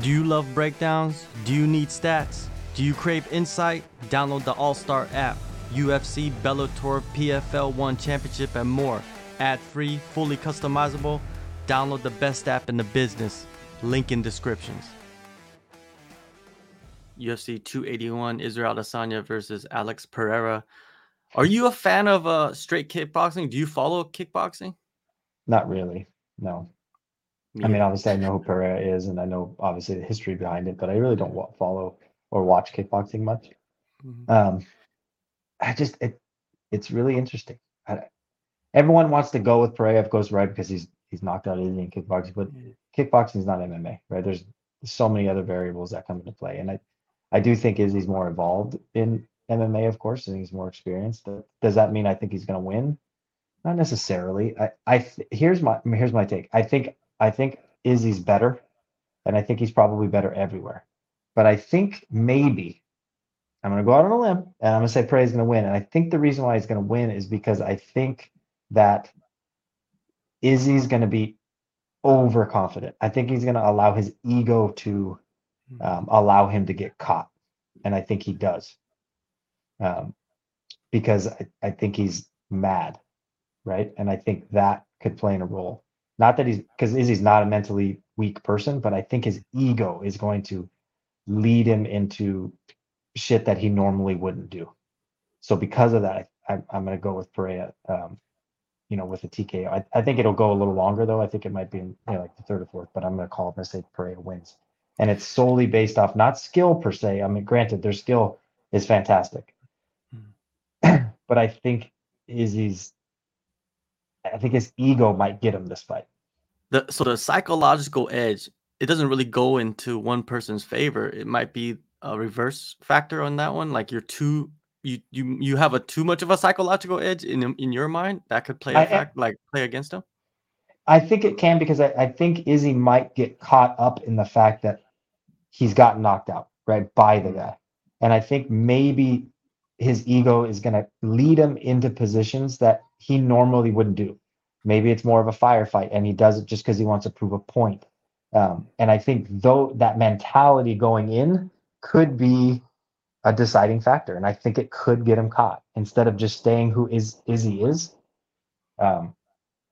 Do you love breakdowns? Do you need stats? Do you crave insight? Download the All Star app, UFC, Bellator, PFL 1 Championship, and more. Ad free, fully customizable. Download the best app in the business. Link in descriptions. UFC 281 Israel Adesanya versus Alex Pereira. Are you a fan of uh, straight kickboxing? Do you follow kickboxing? Not really. No. I mean, obviously, I know who Pereira is, and I know obviously the history behind it, but I really don't wa- follow or watch kickboxing much. Mhm. Um, I just it it's really interesting. I, everyone wants to go with Pereira, of course, right? Because he's he's knocked out Indian kickboxing, but kickboxing is not MMA, right? There's so many other variables that come into play, and I I do think Izzy's more involved in MMA, of course, and he's more experienced. Does that mean I think he's going to win? Not necessarily. I I th- here's my here's my take. I think I think Izzy's better, and I think he's probably better everywhere. But I think maybe I'm going to go out on a limb and I'm going to say Pereira's going to win. And I think the reason why he's going to win is because I think that Izzy's going to be overconfident. I think he's going to allow his ego to um, allow him to get caught. And I think he does. Um, because I, I think he's mad, right? And I think that could play in a role. Not that he's because Izzy's not a mentally weak person, but I think his ego is going to lead him into shit that he normally wouldn't do. So because of that, I, I'm going to go with Pereira. Um, you know, with a TKO. I, I think it'll go a little longer though. I think it might be in you know, like the third or fourth, but I'm going to call it and say Pereira wins. And it's solely based off not skill per se. I mean, granted, their skill is fantastic, but I think Izzy's. I think his ego might get him this fight. the so the psychological edge it doesn't really go into one person's favor it might be a reverse factor on that one like you're too you you you have a too much of a psychological edge in in your mind that could play I a am- fact like play against him I think it can because I, I think Izzy might get caught up in the fact that he's gotten knocked out, right, by the guy. And I think maybe his ego is going to lead him into positions that he normally wouldn't do. Maybe it's more of a firefight and he does it just because he wants to prove a point. Um, and I think though that mentality going in could be a deciding factor. And I think it could get him caught instead of just staying who is Izzy is. Um,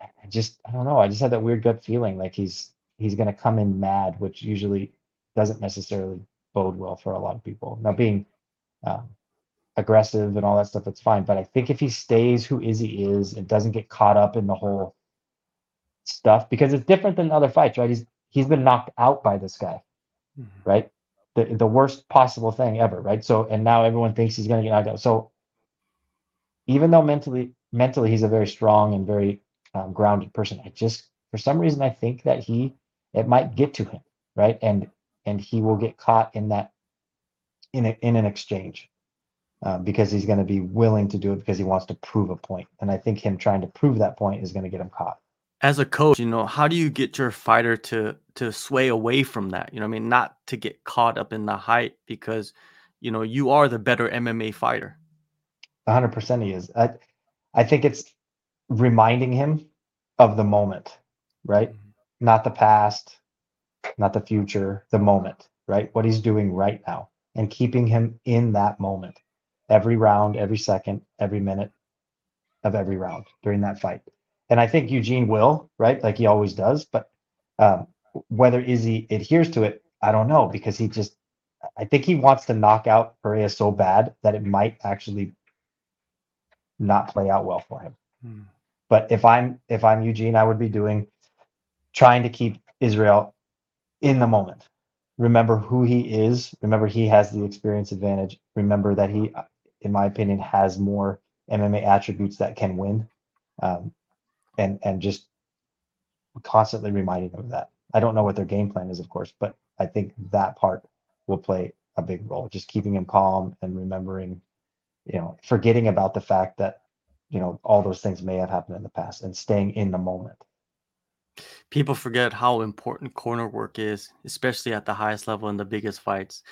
I just I don't know. I just had that weird gut feeling like he's he's gonna come in mad, which usually doesn't necessarily bode well for a lot of people. Now being um, aggressive and all that stuff, it's fine. But I think if he stays who Izzy is and doesn't get caught up in the whole stuff, because it's different than other fights, right? He's he's been knocked out by this guy, right? The the worst possible thing ever, right? So and now everyone thinks he's gonna get knocked out. So even though mentally mentally he's a very strong and very um, grounded person. I just, for some reason, I think that he, it might get to him, right? And and he will get caught in that, in a, in an exchange, um, because he's going to be willing to do it because he wants to prove a point. And I think him trying to prove that point is going to get him caught. as a coach you know how do you get your fighter to to sway away from that you know what i mean not to get caught up in the hype because you know you are the better mma fighter 100% he is. I, I think it's reminding him of the moment, right? Not the past, not the future, the moment, right? What he's doing right now and keeping him in that moment every round, every second, every minute of every round during that fight. And I think Eugene will, right? Like he always does. But um, whether Izzy adheres to it, I don't know because he just, I think he wants to knock out Pereira so bad that it might actually not play out well for him. But if I'm if I'm Eugene, I would be doing trying to keep Israel in the moment. Remember who he is. Remember he has the experience advantage. Remember that he, in my opinion, has more MMA attributes that can win, um, and and just constantly reminding them of that. I don't know what their game plan is, of course, but I think that part will play a big role. Just keeping him calm and remembering, you know, forgetting about the fact that you know all those things may have happened in the past and staying in the moment. people forget how important corner work is especially at the highest level in the biggest fights